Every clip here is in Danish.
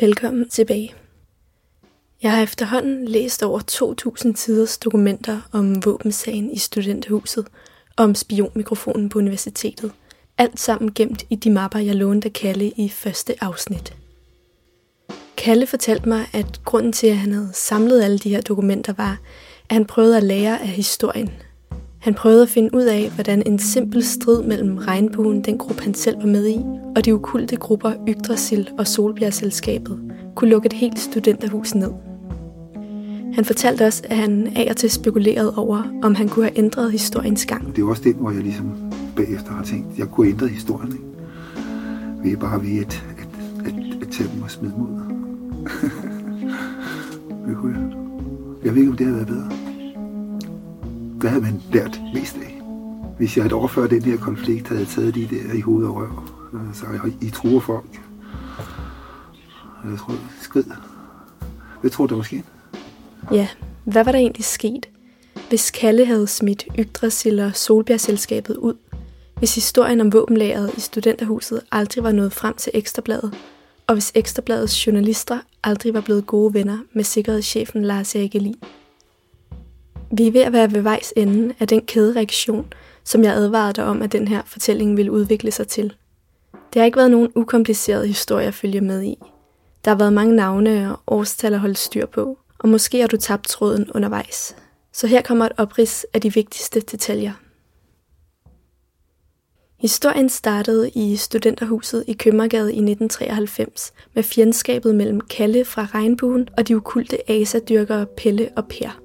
Velkommen tilbage. Jeg har efterhånden læst over 2.000 tiders dokumenter om våbensagen i studenthuset og om spionmikrofonen på universitetet. Alt sammen gemt i de mapper, jeg lånte Kalle i første afsnit. Kalle fortalte mig, at grunden til, at han havde samlet alle de her dokumenter, var, at han prøvede at lære af historien. Han prøvede at finde ud af, hvordan en simpel strid mellem regnbuen, den gruppe han selv var med i, og de okulte grupper Yggdrasil og Solbjergselskabet, kunne lukke et helt studenterhus ned. Han fortalte også, at han af og til spekulerede over, om han kunne have ændret historiens gang. Det er også det, hvor jeg ligesom bagefter har tænkt, at jeg kunne ændre historien. Ikke? Ved bare ved at, at, at, at tage dem og smide dem ud. det kunne jeg. Jeg ved ikke, om det havde været bedre. Hvad havde man lært mest af? Hvis jeg havde overført den her konflikt, havde taget de der i hovedet og røv, øh, så jeg, I truer folk. Jeg tror, skrid. Hvad tror du, der var sket? Ja, hvad var der egentlig sket, hvis Kalle havde smidt Yggdrasil og Solbjergselskabet ud? Hvis historien om våbenlageret i studenterhuset aldrig var nået frem til Ekstrabladet, og hvis Ekstrabladets journalister aldrig var blevet gode venner med sikkerhedschefen Lars Erik Elin. Vi er ved at være ved vejs ende af den kædereaktion, som jeg advarede dig om, at den her fortælling ville udvikle sig til. Det har ikke været nogen ukompliceret historie at følge med i. Der har været mange navne og årstal at holde styr på, og måske har du tabt tråden undervejs. Så her kommer et oprids af de vigtigste detaljer. Historien startede i studenterhuset i Købmagergade i 1993 med fjendskabet mellem Kalle fra Regnbuen og de ukulte asadyrkere Pelle og Per.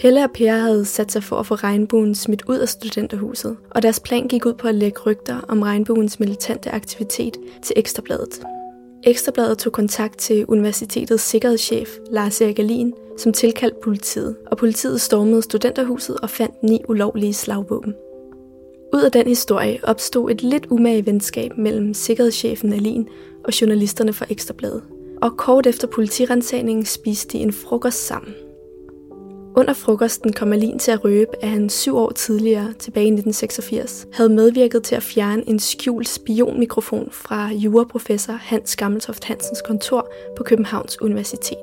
Pelle og Per havde sat sig for at få regnbuen smidt ud af studenterhuset, og deres plan gik ud på at lægge rygter om regnbuens militante aktivitet til Ekstrabladet. Ekstrabladet tog kontakt til universitetets sikkerhedschef, Lars Erik Alin, som tilkaldte politiet, og politiet stormede studenterhuset og fandt ni ulovlige slagvåben. Ud af den historie opstod et lidt umage venskab mellem sikkerhedschefen Alin og journalisterne fra Ekstrabladet. Og kort efter politirensagningen spiste de en frokost sammen. Under frokosten kom Alin til at røbe, at han syv år tidligere, tilbage i 1986, havde medvirket til at fjerne en skjult spionmikrofon fra juraprofessor Hans Gammeltoft Hansens kontor på Københavns Universitet.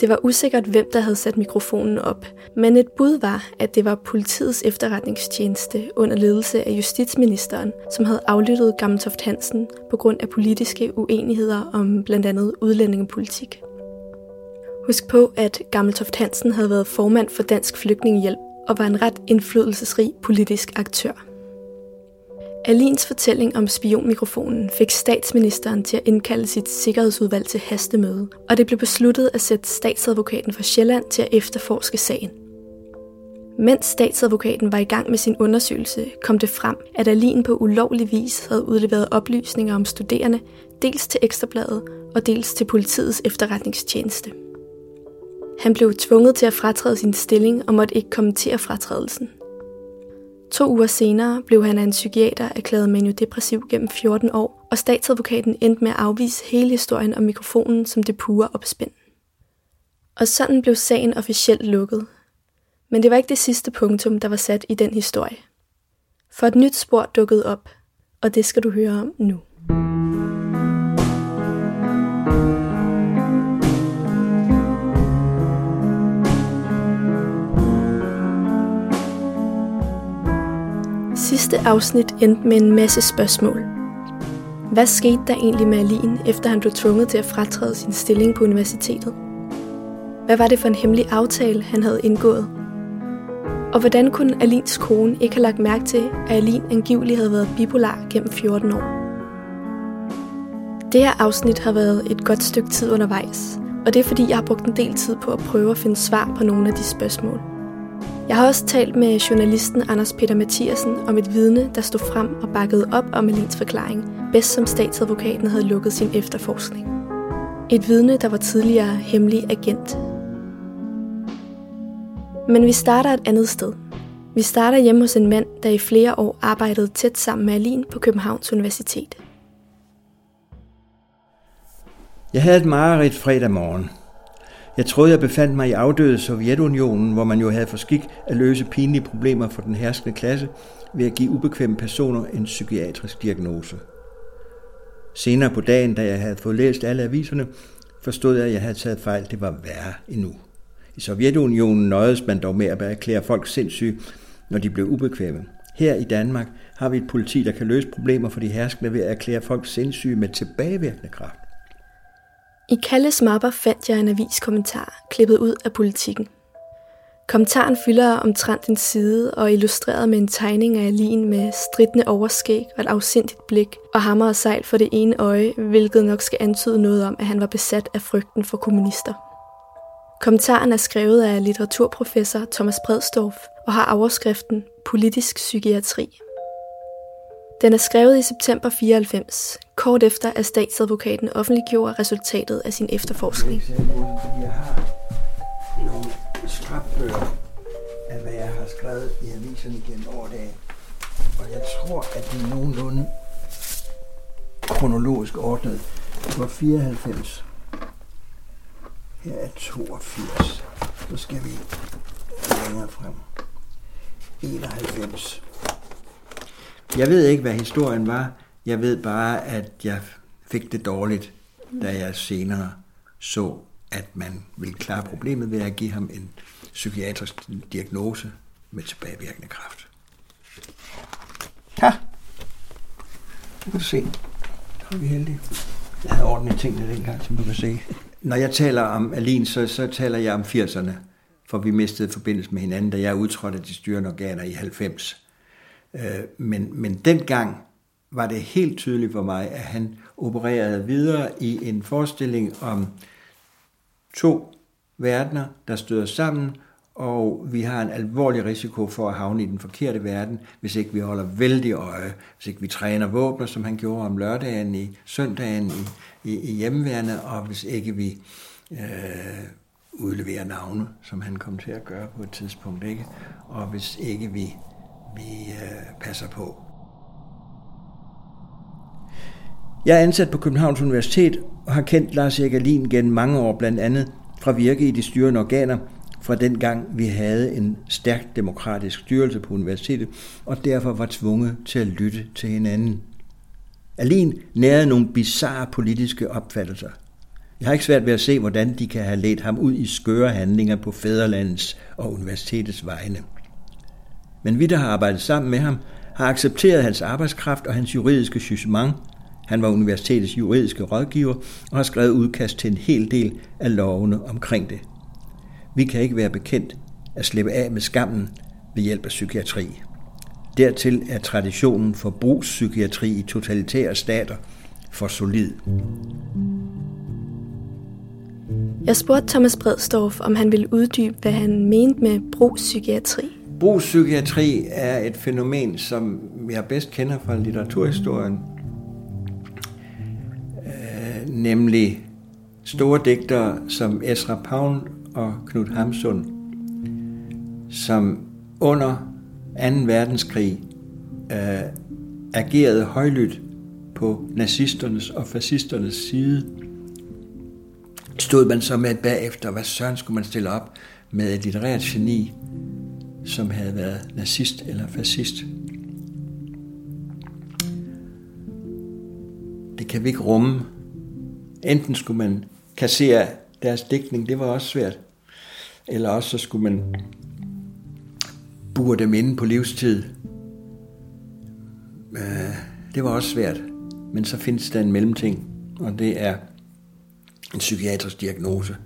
Det var usikkert, hvem der havde sat mikrofonen op, men et bud var, at det var politiets efterretningstjeneste under ledelse af justitsministeren, som havde aflyttet Gammeltoft Hansen på grund af politiske uenigheder om blandt andet udlændingepolitik. Husk på, at Gammeltoft Hansen havde været formand for Dansk Flygtningehjælp og var en ret indflydelsesrig politisk aktør. Alins fortælling om spionmikrofonen fik statsministeren til at indkalde sit sikkerhedsudvalg til hastemøde, og det blev besluttet at sætte statsadvokaten for Sjælland til at efterforske sagen. Mens statsadvokaten var i gang med sin undersøgelse, kom det frem, at Alin på ulovlig vis havde udleveret oplysninger om studerende, dels til Ekstrabladet og dels til politiets efterretningstjeneste. Han blev tvunget til at fratræde sin stilling og måtte ikke kommentere fratrædelsen. To uger senere blev han af en psykiater erklæret maniodepressiv gennem 14 år, og statsadvokaten endte med at afvise hele historien om mikrofonen som det pure opspind. Og sådan blev sagen officielt lukket. Men det var ikke det sidste punktum, der var sat i den historie. For et nyt spor dukkede op, og det skal du høre om nu. Sidste afsnit endte med en masse spørgsmål. Hvad skete der egentlig med Alin, efter han blev tvunget til at fratræde sin stilling på universitetet? Hvad var det for en hemmelig aftale, han havde indgået? Og hvordan kunne Alins kone ikke have lagt mærke til, at Alin angiveligt havde været bipolar gennem 14 år? Det her afsnit har været et godt stykke tid undervejs, og det er fordi, jeg har brugt en del tid på at prøve at finde svar på nogle af de spørgsmål. Jeg har også talt med journalisten Anders Peter Mathiasen om et vidne, der stod frem og bakkede op om Elins forklaring, bedst som statsadvokaten havde lukket sin efterforskning. Et vidne, der var tidligere hemmelig agent. Men vi starter et andet sted. Vi starter hjemme hos en mand, der i flere år arbejdede tæt sammen med Alin på Københavns Universitet. Jeg havde et mareridt fredag morgen. Jeg troede, jeg befandt mig i afdøde Sovjetunionen, hvor man jo havde for skik at løse pinlige problemer for den herskende klasse ved at give ubekvemme personer en psykiatrisk diagnose. Senere på dagen, da jeg havde fået læst alle aviserne, forstod jeg, at jeg havde taget fejl. Det var værre endnu. I Sovjetunionen nøjedes man dog med at erklære folk sindssyge, når de blev ubekvemme. Her i Danmark har vi et politi, der kan løse problemer for de herskende ved at erklære folk sindssyge med tilbagevirkende kraft. I Kalles mapper fandt jeg en aviskommentar, klippet ud af politikken. Kommentaren fylder omtrent en side og er illustreret med en tegning af Alin med stridende overskæg og et afsindigt blik og hammer og sejl for det ene øje, hvilket nok skal antyde noget om, at han var besat af frygten for kommunister. Kommentaren er skrevet af litteraturprofessor Thomas Bredstorff og har overskriften Politisk psykiatri. Den er skrevet i september 94, kort efter at statsadvokaten offentliggjorde resultatet af sin efterforskning. Jeg har nogle strafbøger af, hvad jeg har skrevet i aviserne gennem årdagen. Og jeg tror, at det er nogenlunde kronologisk ordnet. Det var 94. Her er 82. Så skal vi længere frem. 91. Jeg ved ikke, hvad historien var. Jeg ved bare, at jeg fik det dårligt, da jeg senere så, at man ville klare problemet ved at give ham en psykiatrisk diagnose med tilbagevirkende kraft. Ja, du kan se. Så er vi heldige. Jeg havde ordnet tingene dengang, som du kan se. Når jeg taler om Alin, så, så taler jeg om 80'erne, for vi mistede forbindelse med hinanden, da jeg udtrådte de styrende organer i 90. Øh, men, men dengang var det helt tydeligt for mig, at han opererede videre i en forestilling om to verdener, der støder sammen, og vi har en alvorlig risiko for at havne i den forkerte verden, hvis ikke vi holder vældig øje, hvis ikke vi træner våbner, som han gjorde om lørdagen i søndagen i, i, i hjemmeværende, og hvis ikke vi øh, udleverer navne, som han kom til at gøre på et tidspunkt, ikke? og hvis ikke vi, vi øh, passer på. Jeg er ansat på Københavns Universitet og har kendt Lars Erik Alin gennem mange år, blandt andet fra virke i de styrende organer, fra den gang vi havde en stærkt demokratisk styrelse på universitetet, og derfor var tvunget til at lytte til hinanden. Alin nærede nogle bizarre politiske opfattelser. Jeg har ikke svært ved at se, hvordan de kan have ledt ham ud i skøre handlinger på fædrelandets og universitetets vegne. Men vi, der har arbejdet sammen med ham, har accepteret hans arbejdskraft og hans juridiske jugement. Han var universitetets juridiske rådgiver og har skrevet udkast til en hel del af lovene omkring det. Vi kan ikke være bekendt at slippe af med skammen ved hjælp af psykiatri. Dertil er traditionen for brugspsykiatri i totalitære stater for solid. Jeg spurgte Thomas Bredstorff, om han ville uddybe, hvad han mente med brugspsykiatri. Brugspsykiatri er et fænomen, som jeg bedst kender fra litteraturhistorien, øh, nemlig store digtere som Ezra Pound og Knud Hamsun, som under 2. verdenskrig øh, agerede højlydt på nazisternes og fascisternes side. Stod man så med bagefter, hvad søren skulle man stille op med et litterært geni, som havde været nazist eller fascist. Det kan vi ikke rumme. Enten skulle man kassere deres dækning, det var også svært. Eller også så skulle man bure dem inde på livstid. Øh, det var også svært. Men så findes der en mellemting, og det er en psykiatrisk diagnose.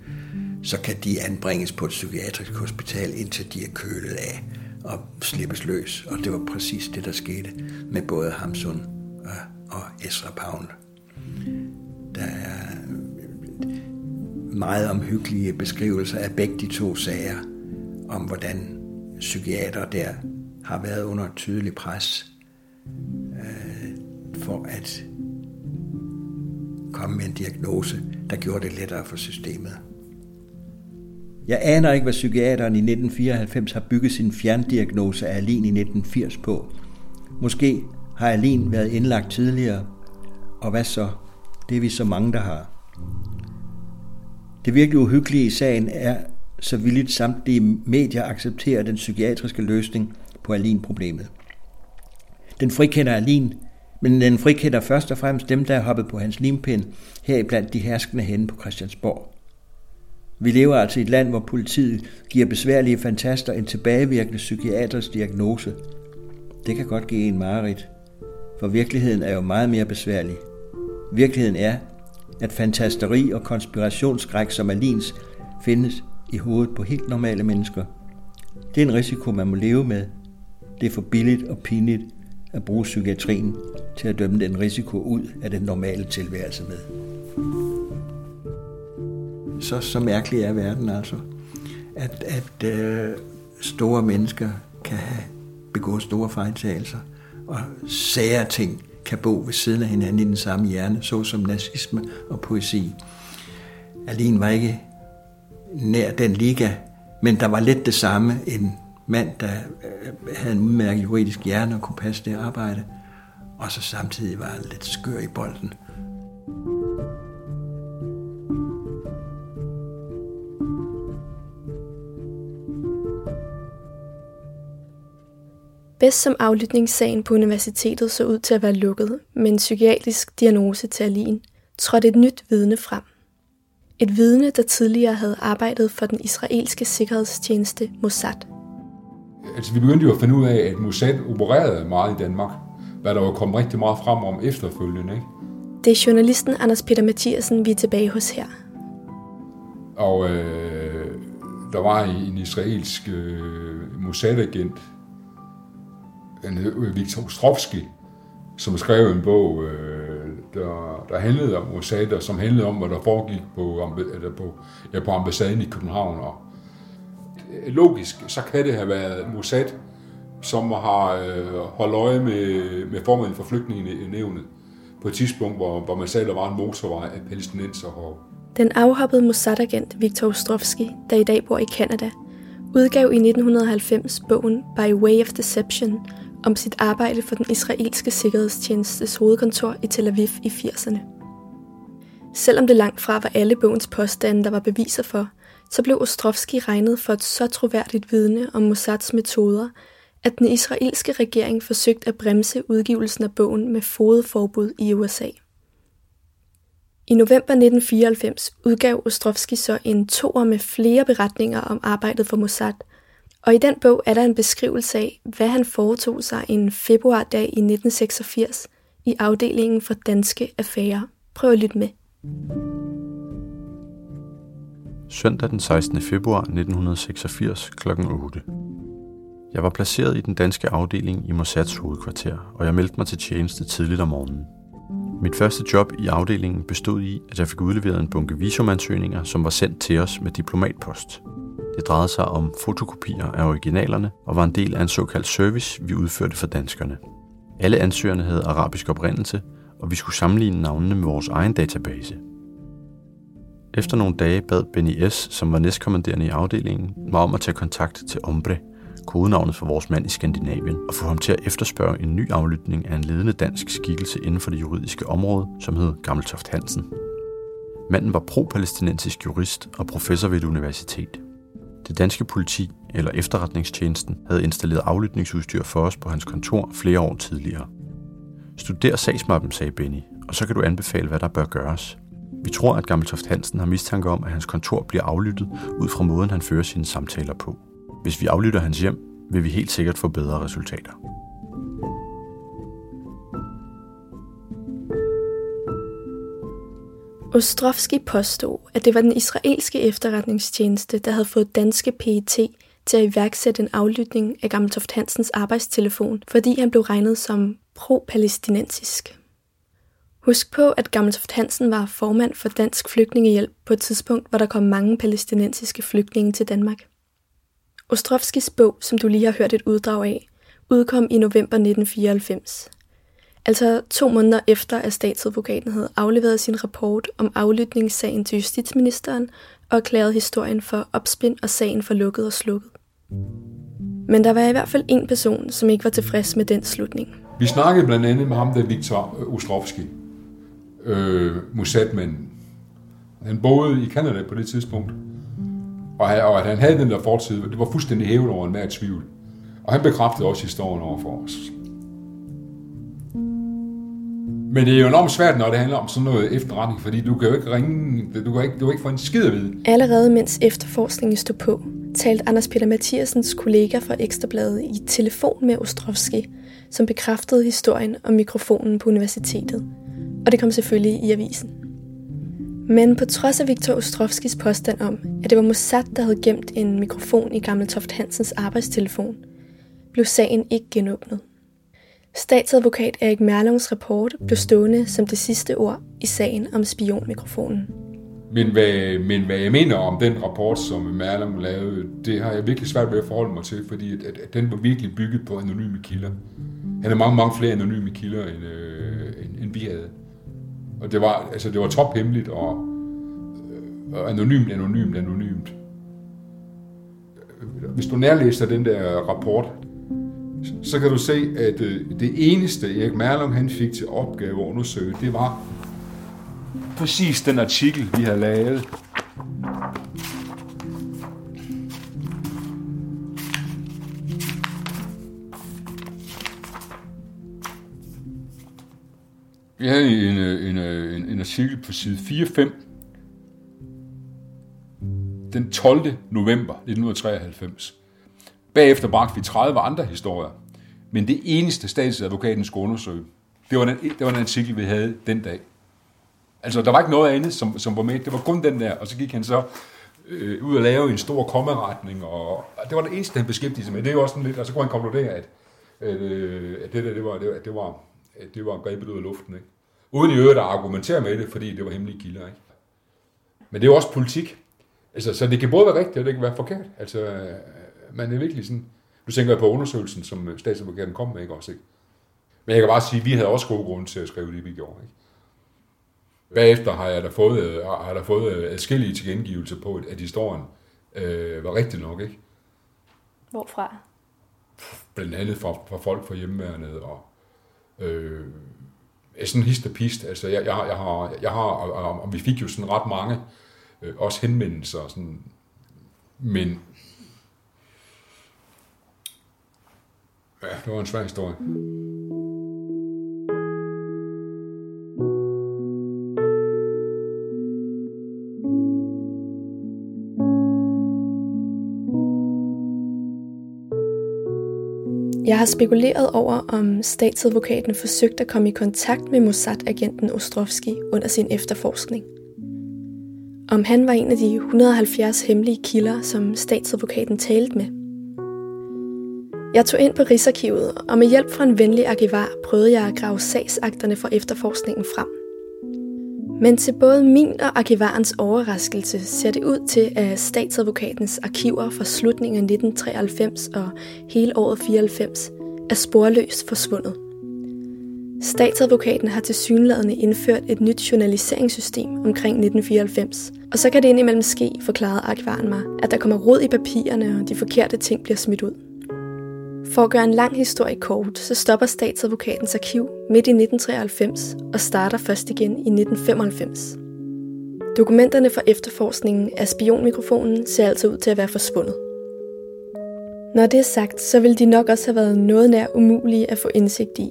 Så kan de anbringes på et psykiatrisk hospital, indtil de er kølet af og slippes løs. Og det var præcis det, der skete med både Hamsun øh, og Ezra Pound. Der er meget omhyggelige beskrivelser af begge de to sager, om hvordan psykiater der har været under tydelig pres øh, for at komme med en diagnose, der gjorde det lettere for systemet. Jeg aner ikke, hvad psykiateren i 1994 har bygget sin fjerndiagnose af Alin i 1980 på. Måske har Alin været indlagt tidligere, og hvad så? Det er vi så mange, der har. Det virkelig uhyggelige i sagen er, så villigt samtlige medier accepterer den psykiatriske løsning på Alin-problemet. Den frikender Alin, Men den frikender først og fremmest dem, der er hoppet på hans limpind, heriblandt de herskende henne på Christiansborg. Vi lever altså i et land, hvor politiet giver besværlige fantaster en tilbagevirkende psykiatrisk diagnose. Det kan godt give en mareridt, for virkeligheden er jo meget mere besværlig. Virkeligheden er, at fantasteri og konspirationsskræk som Alins findes i hovedet på helt normale mennesker. Det er en risiko, man må leve med. Det er for billigt og pinligt at bruge psykiatrien til at dømme den risiko ud af den normale tilværelse med. Så, så mærkelig er verden altså, at, at øh, store mennesker kan have begået store fejltagelser, og sære ting kan bo ved siden af hinanden i den samme hjerne, såsom nazisme og poesi. Alene var ikke nær den liga, men der var lidt det samme. En mand, der øh, havde en udmærket juridisk hjerne og kunne passe det arbejde, og så samtidig var lidt skør i bolden. Bedst som aflytningssagen på universitetet så ud til at være lukket med en psykiatrisk diagnose til Alin, trådte et nyt vidne frem. Et vidne, der tidligere havde arbejdet for den israelske sikkerhedstjeneste Mossad. Altså, vi begyndte jo at finde ud af, at Mossad opererede meget i Danmark, hvad der var kommet rigtig meget frem om efterfølgende. Ikke? Det er journalisten Anders Peter Mathiasen, vi er tilbage hos her. Og øh, der var en israelsk øh, Mossad-agent, Viktor Ostrovsky, som skrev en bog, øh, der, der handlede om Mossad, og som handlede om, hvad der foregik på, eller på, ja, på ambassaden i København. Og øh, logisk, så kan det have været Mossad, som har øh, holdt øje med, med formanden for flygtningene i nævnet på et tidspunkt, hvor, hvor man sagde, der var en motorvej af palæstinenser. Og den afhoppede Mossad-agent Viktor Ostrovsky, der i dag bor i Kanada, udgav i 1990 bogen By Way of Deception om sit arbejde for den israelske sikkerhedstjenestes hovedkontor i Tel Aviv i 80'erne. Selvom det langt fra var alle bogens påstande, der var beviser for, så blev Ostrovski regnet for et så troværdigt vidne om Mossads metoder, at den israelske regering forsøgte at bremse udgivelsen af bogen med fodforbud i USA. I november 1994 udgav Ostrovski så en toer med flere beretninger om arbejdet for Mossad, og i den bog er der en beskrivelse af, hvad han foretog sig en februardag i 1986 i afdelingen for danske affærer. Prøv at lytte med. Søndag den 16. februar 1986 kl. 8. Jeg var placeret i den danske afdeling i Mossads hovedkvarter, og jeg meldte mig til tjeneste tidligt om morgenen. Mit første job i afdelingen bestod i, at jeg fik udleveret en bunke visumansøgninger, som var sendt til os med diplomatpost. Det drejede sig om fotokopier af originalerne og var en del af en såkaldt service, vi udførte for danskerne. Alle ansøgerne havde arabisk oprindelse, og vi skulle sammenligne navnene med vores egen database. Efter nogle dage bad Benny S., som var næstkommanderende i afdelingen, mig om at tage kontakt til Ombre, kodenavnet for vores mand i Skandinavien, og få ham til at efterspørge en ny aflytning af en ledende dansk skikkelse inden for det juridiske område, som hed Gammeltoft Hansen. Manden var pro-palæstinensisk jurist og professor ved et universitet. Det danske politi, eller efterretningstjenesten, havde installeret aflytningsudstyr for os på hans kontor flere år tidligere. Studer sagsmappen, sagde Benny, og så kan du anbefale, hvad der bør gøres. Vi tror, at Gammeltoft Hansen har mistanke om, at hans kontor bliver aflyttet ud fra måden, han fører sine samtaler på. Hvis vi aflytter hans hjem, vil vi helt sikkert få bedre resultater. Ostrovski påstod, at det var den israelske efterretningstjeneste, der havde fået danske PET til at iværksætte en aflytning af Gammeltoft Hansens arbejdstelefon, fordi han blev regnet som pro-palæstinensisk. Husk på, at Gammeltoft Hansen var formand for Dansk Flygtningehjælp på et tidspunkt, hvor der kom mange palæstinensiske flygtninge til Danmark. Ostrovskis bog, som du lige har hørt et uddrag af, udkom i november 1994. Altså to måneder efter, at statsadvokaten havde afleveret sin rapport om aflytningssagen til justitsministeren og erklæret historien for opspind og sagen for lukket og slukket. Men der var i hvert fald en person, som ikke var tilfreds med den slutning. Vi snakkede blandt andet med ham, der Viktor øh, Ostrovski, øh, Mossad-manden. Han boede i Kanada på det tidspunkt, og, og at han havde den der fortid, det var fuldstændig hævet over enhver tvivl. Og han bekræftede også historien over for os. Men det er jo enormt svært, når det handler om sådan noget efterretning, fordi du kan jo ikke ringe, du kan ikke, du kan ikke få en skid at vide. Allerede mens efterforskningen stod på, talte Anders Peter Mathiasens kollega fra Ekstrabladet i telefon med Ostrovski, som bekræftede historien om mikrofonen på universitetet. Og det kom selvfølgelig i avisen. Men på trods af Viktor Ostrovskis påstand om, at det var Mossad, der havde gemt en mikrofon i Gammeltoft Hansens arbejdstelefon, blev sagen ikke genåbnet. Statsadvokat Erik Merlungs rapport blev stående som det sidste ord i sagen om spionmikrofonen. Men hvad, men hvad jeg mener om den rapport, som Merlung lavede, det har jeg virkelig svært ved at forholde mig til, fordi at, at, at den var virkelig bygget på anonyme kilder. Han har mange, mange flere anonyme kilder, end, øh, end, end vi havde. Og det var, altså, det var tophemmeligt og, øh, og anonymt, anonymt, anonymt. Hvis du nærlæser den der rapport, så kan du se, at øh, det eneste Erik Merlung han fik til opgave at undersøge, det var præcis den artikel, vi har lavet. Vi havde en, øh, en, øh, en, en artikel på side 4-5 den 12. november 1993. Bagefter bragte vi 30 andre historier. Men det eneste statsadvokaten skulle undersøge, det var, den, det var den artikel, vi havde den dag. Altså, der var ikke noget andet, som, som var med. Det var kun den der, og så gik han så øh, ud og lave en stor kommeretning, og, og det var det eneste, han beskæftigede sig med. Det er jo også sådan lidt, og så kunne han konkludere, at, øh, at det der, det var, det, var, det var, det var grebet ud af luften, ikke? Uden i øvrigt at argumentere med det, fordi det var hemmelige kilder, ikke? Men det er jo også politik. Altså, så det kan både være rigtigt, og det kan være forkert. Altså, man er virkelig sådan... Du tænker på undersøgelsen, som statsadvokaten kom med, ikke også, ikke? Men jeg kan bare sige, at vi havde også gode grunde til at skrive det, vi gjorde, ikke? Bagefter har jeg da fået, har der fået adskillige tilkendegivelser på, at historien øh, var rigtig nok, ikke? Hvorfra? Blandt andet fra, fra folk fra hjemmeværnet og øh, sådan hist og pist. Altså, jeg, jeg, jeg har, jeg har og, og vi fik jo sådan ret mange øh, også henvendelser, sådan, men ja, det var en svær historie. Jeg har spekuleret over, om statsadvokaten forsøgte at komme i kontakt med Mossad-agenten Ostrovski under sin efterforskning. Om han var en af de 170 hemmelige kilder, som statsadvokaten talte med. Jeg tog ind på Rigsarkivet, og med hjælp fra en venlig arkivar prøvede jeg at grave sagsakterne for efterforskningen frem. Men til både min og arkivarens overraskelse ser det ud til, at statsadvokatens arkiver fra slutningen af 1993 og hele året 94 er sporløst forsvundet. Statsadvokaten har til synlædende indført et nyt journaliseringssystem omkring 1994, og så kan det indimellem ske, forklarede arkivaren mig, at der kommer rod i papirerne, og de forkerte ting bliver smidt ud. For at gøre en lang historie kort, så stopper statsadvokatens arkiv midt i 1993 og starter først igen i 1995. Dokumenterne fra efterforskningen af spionmikrofonen ser altså ud til at være forsvundet. Når det er sagt, så vil de nok også have været noget nær umulige at få indsigt i,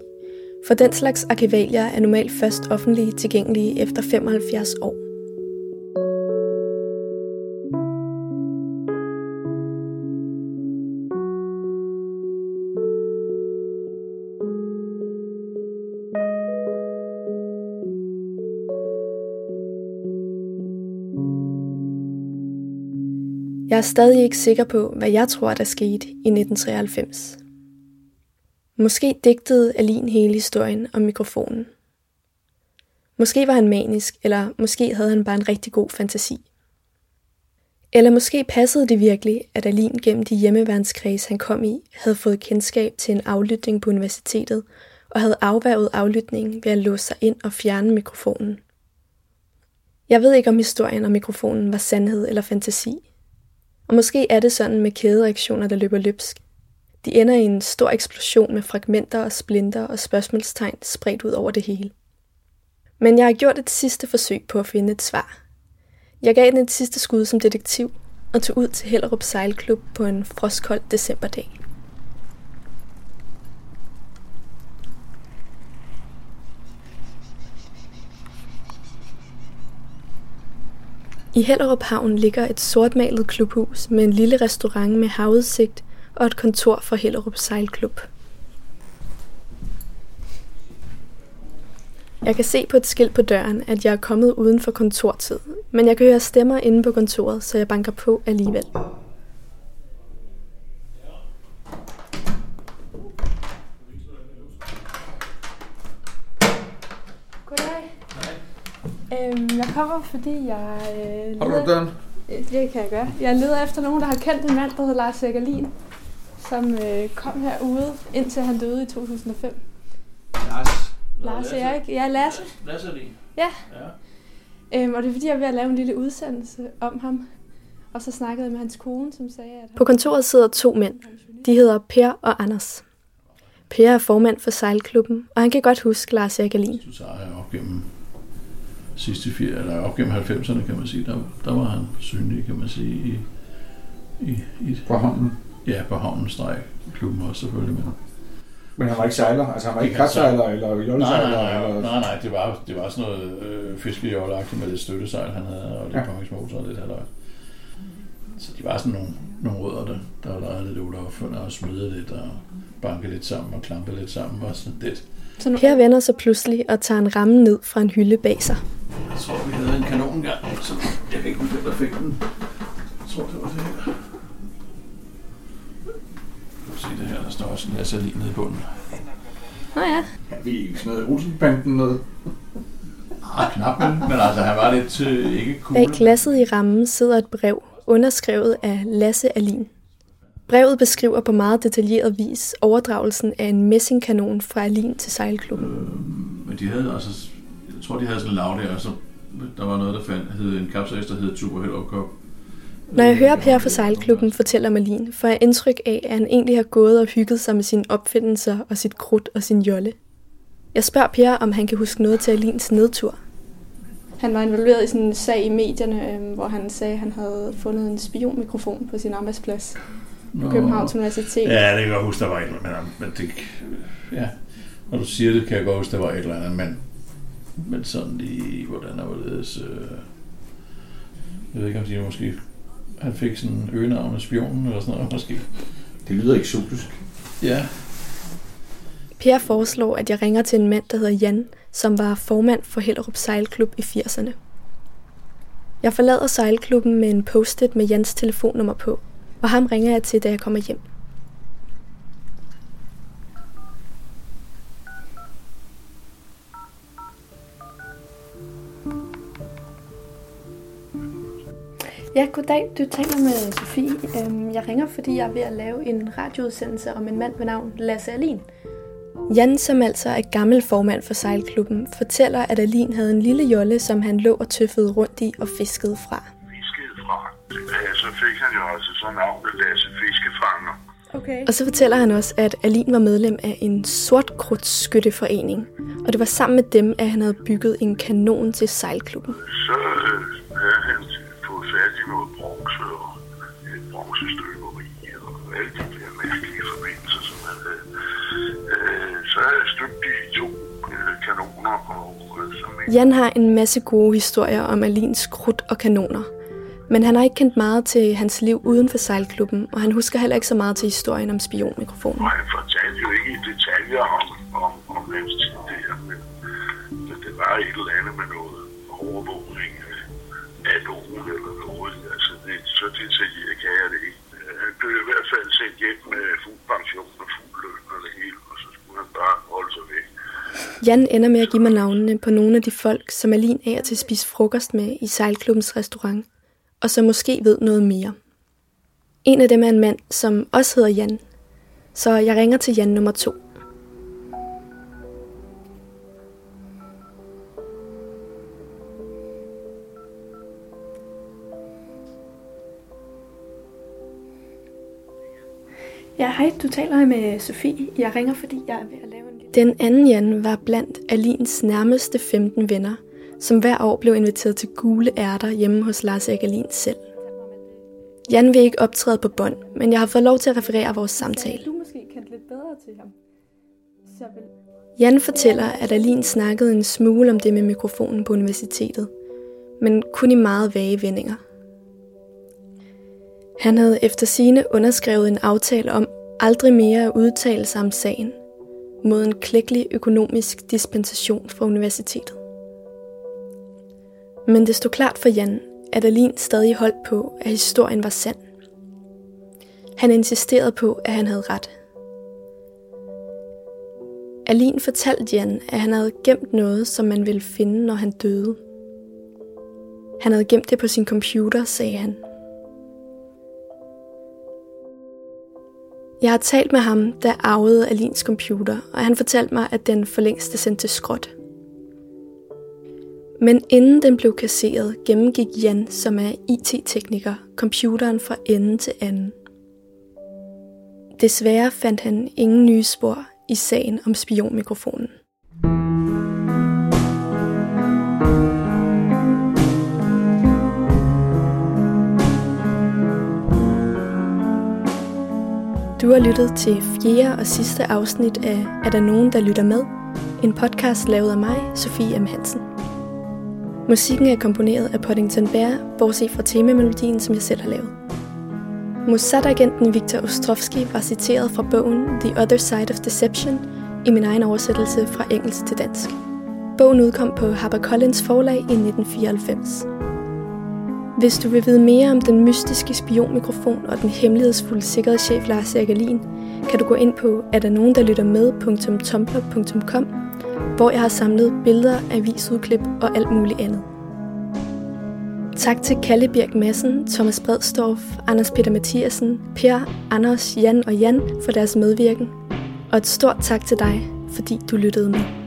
for den slags arkivalier er normalt først offentlige tilgængelige efter 75 år. Jeg er stadig ikke sikker på, hvad jeg tror, der skete i 1993. Måske digtede Alin hele historien om mikrofonen. Måske var han manisk, eller måske havde han bare en rigtig god fantasi. Eller måske passede det virkelig, at Alin gennem de hjemmeværnskreds, han kom i, havde fået kendskab til en aflytning på universitetet, og havde afværget aflytningen ved at låse sig ind og fjerne mikrofonen. Jeg ved ikke, om historien om mikrofonen var sandhed eller fantasi, og måske er det sådan med kædereaktioner, der løber løbsk. De ender i en stor eksplosion med fragmenter og splinter og spørgsmålstegn spredt ud over det hele. Men jeg har gjort et sidste forsøg på at finde et svar. Jeg gav den et sidste skud som detektiv og tog ud til Hellerup Sejlklub på en frostkold decemberdag. I Hellerup Havn ligger et sortmalet klubhus med en lille restaurant med havudsigt og et kontor for Hellerup Sejlklub. Jeg kan se på et skilt på døren, at jeg er kommet uden for kontortid, men jeg kan høre stemmer inde på kontoret, så jeg banker på alligevel. Goddag. Øhm, jeg kommer, fordi jeg... Øh, Har du døren? Øh, Det kan jeg gøre. Jeg leder efter nogen, der har kendt en mand, der hedder Lars Egerlin, som øh, kom herude, indtil han døde i 2005. Lars. Lars Erik. Ja, Lasse. Lasse lige. Ja. Ja. Øhm, og det er fordi, jeg er ved at lave en lille udsendelse om ham. Og så snakkede jeg med hans kone, som sagde, at... På kontoret sidder to mænd. De hedder Per og Anders. Per er formand for sejlklubben, og han kan godt huske Lars Egerlin. Du tager jeg op gennem sidste fire, eller op gennem 90'erne, kan man sige. Der, der var han synlig, kan man sige, i, i, i På havnen. ja, på havnen streg klubben også selvfølgelig. Men, Men han var ikke sejler? Altså han var ikke kraftsejler eller nej, nej, jollesejler? nej, eller... nej, nej, det var, det var sådan noget øh, fiskejollagtigt med lidt støttesejl, han havde, og lidt Ja. påhængsmotor og lidt halløj. Så de var sådan nogle, nogle rødder, der, der var lidt ulovfundet og smide lidt og banke lidt sammen og klampe lidt sammen og sådan lidt. Per vender sig pludselig og tager en ramme ned fra en hylde bag sig. Jeg tror, vi havde en kanon engang, så jeg kan ikke huske, hvem der fik den. Jeg tror, det var det her. Se det her, der står også en lasse nede i bunden. Nå ja. Han ville ikke sådan noget Olsenbanden noget. Ah, knap, men, men altså, han var lidt øh, ikke cool. Bag glasset i rammen sidder et brev, underskrevet af Lasse Alin. Brevet beskriver på meget detaljeret vis overdragelsen af en messingkanon fra Alin til sejlklubben. Men de havde altså, jeg tror, de havde sådan en lav der, og så der var noget, der fandt, hed en kapsejs, der hed Super Hello Cup. Når jeg hører Per fra sejlklubben fortælle om Alin, får jeg indtryk af, at han egentlig har gået og hygget sig med sine opfindelser og sit krudt og sin jolle. Jeg spørger Per, om han kan huske noget til Alins nedtur. Han var involveret i sådan en sag i medierne, øhm, hvor han sagde, at han havde fundet en spionmikrofon på sin arbejdsplads på Københavns Universitet. Ja, det kan jeg godt huske, der var et eller andet, men det, ja, når du siger det, kan jeg godt huske, der var et eller andet, men, men sådan lige, hvordan var det, øh, jeg ved ikke, om de måske, han fik sådan en øgenavn med spionen, eller sådan noget, måske. Det lyder eksotisk. Ja, Per foreslår, at jeg ringer til en mand, der hedder Jan, som var formand for Hellerup Sejlklub i 80'erne. Jeg forlader sejlklubben med en post-it med Jans telefonnummer på, og ham ringer jeg til, da jeg kommer hjem. Ja, goddag. Du taler med Sofie. Øhm, Jeg ringer, fordi jeg er ved at lave en radioudsendelse om en mand ved navn Lasse Alin. Jan, som altså er gammel formand for sejlklubben, fortæller, at Alin havde en lille jolle, som han lå og tøffede rundt i og fiskede fra. fisket fra. Ja, så fik han jo altså så navnet Lasse Fiskefanger. Okay. Og så fortæller han også, at Alin var medlem af en sortkrudtskytteforening, og det var sammen med dem, at han havde bygget en kanon til sejlklubben. Så Jan har en masse gode historier om Alins krudt og kanoner. Men han har ikke kendt meget til hans liv uden for sejlklubben, og han husker heller ikke så meget til historien om spionmikrofonen. Og han fortalte jo ikke i detaljer om, om, om hans tid der, men, men det var et eller andet med noget overvågning af- af nogen eller noget. Altså, det, så detaljeret kan jeg det ikke. Øh, han blev i hvert fald sendt hjem med fuld pension og fuld løn og det hele, og så skulle han bare holde sig væk. Jan ender med at give mig navnene på nogle af de folk, som Alin af og til spise frokost med i sejlklubbens restaurant, og som måske ved noget mere. En af dem er en mand, som også hedder Jan, så jeg ringer til Jan nummer to. Ja, hej, du taler med Sofie. Jeg ringer, fordi jeg er ved at lave en. Den anden Jan var blandt Alins nærmeste 15 venner, som hver år blev inviteret til gule ærter hjemme hos Lars Erik Alin selv. Jan vil ikke optræde på bånd, men jeg har fået lov til at referere vores samtale. Du måske kendt lidt bedre til ham. Så vil... Jan fortæller, at Alin snakkede en smule om det med mikrofonen på universitetet, men kun i meget vage vendinger. Han havde efter sine underskrevet en aftale om aldrig mere at udtale sig om sagen, mod en klækkelig økonomisk dispensation fra universitetet. Men det stod klart for Jan, at Alin stadig holdt på, at historien var sand. Han insisterede på, at han havde ret. Alin fortalte Jan, at han havde gemt noget, som man ville finde, når han døde. Han havde gemt det på sin computer, sagde han. Jeg har talt med ham, der arvede Alins computer, og han fortalte mig, at den for længst er sendt til skrot. Men inden den blev kasseret, gennemgik Jan, som er IT-tekniker, computeren fra ende til anden. Desværre fandt han ingen nye spor i sagen om spionmikrofonen. Du har lyttet til fjerde og sidste afsnit af Er der nogen, der lytter med? En podcast lavet af mig, Sofie M. Hansen. Musikken er komponeret af Poddington Bear, bortset fra temamelodien, som jeg selv har lavet. Mossad-agenten Viktor Ostrovsky var citeret fra bogen The Other Side of Deception i min egen oversættelse fra engelsk til dansk. Bogen udkom på HarperCollins forlag i 1994. Hvis du vil vide mere om den mystiske spionmikrofon og den hemmelighedsfulde sikkerhedschef Lars Egerlin, kan du gå ind på er der nogen, der lytter med.tumblr.com, hvor jeg har samlet billeder, avisudklip og alt muligt andet. Tak til Kalle Birk Madsen, Thomas Bredstorff, Anders Peter Mathiasen, Per, Anders, Jan og Jan for deres medvirken. Og et stort tak til dig, fordi du lyttede med.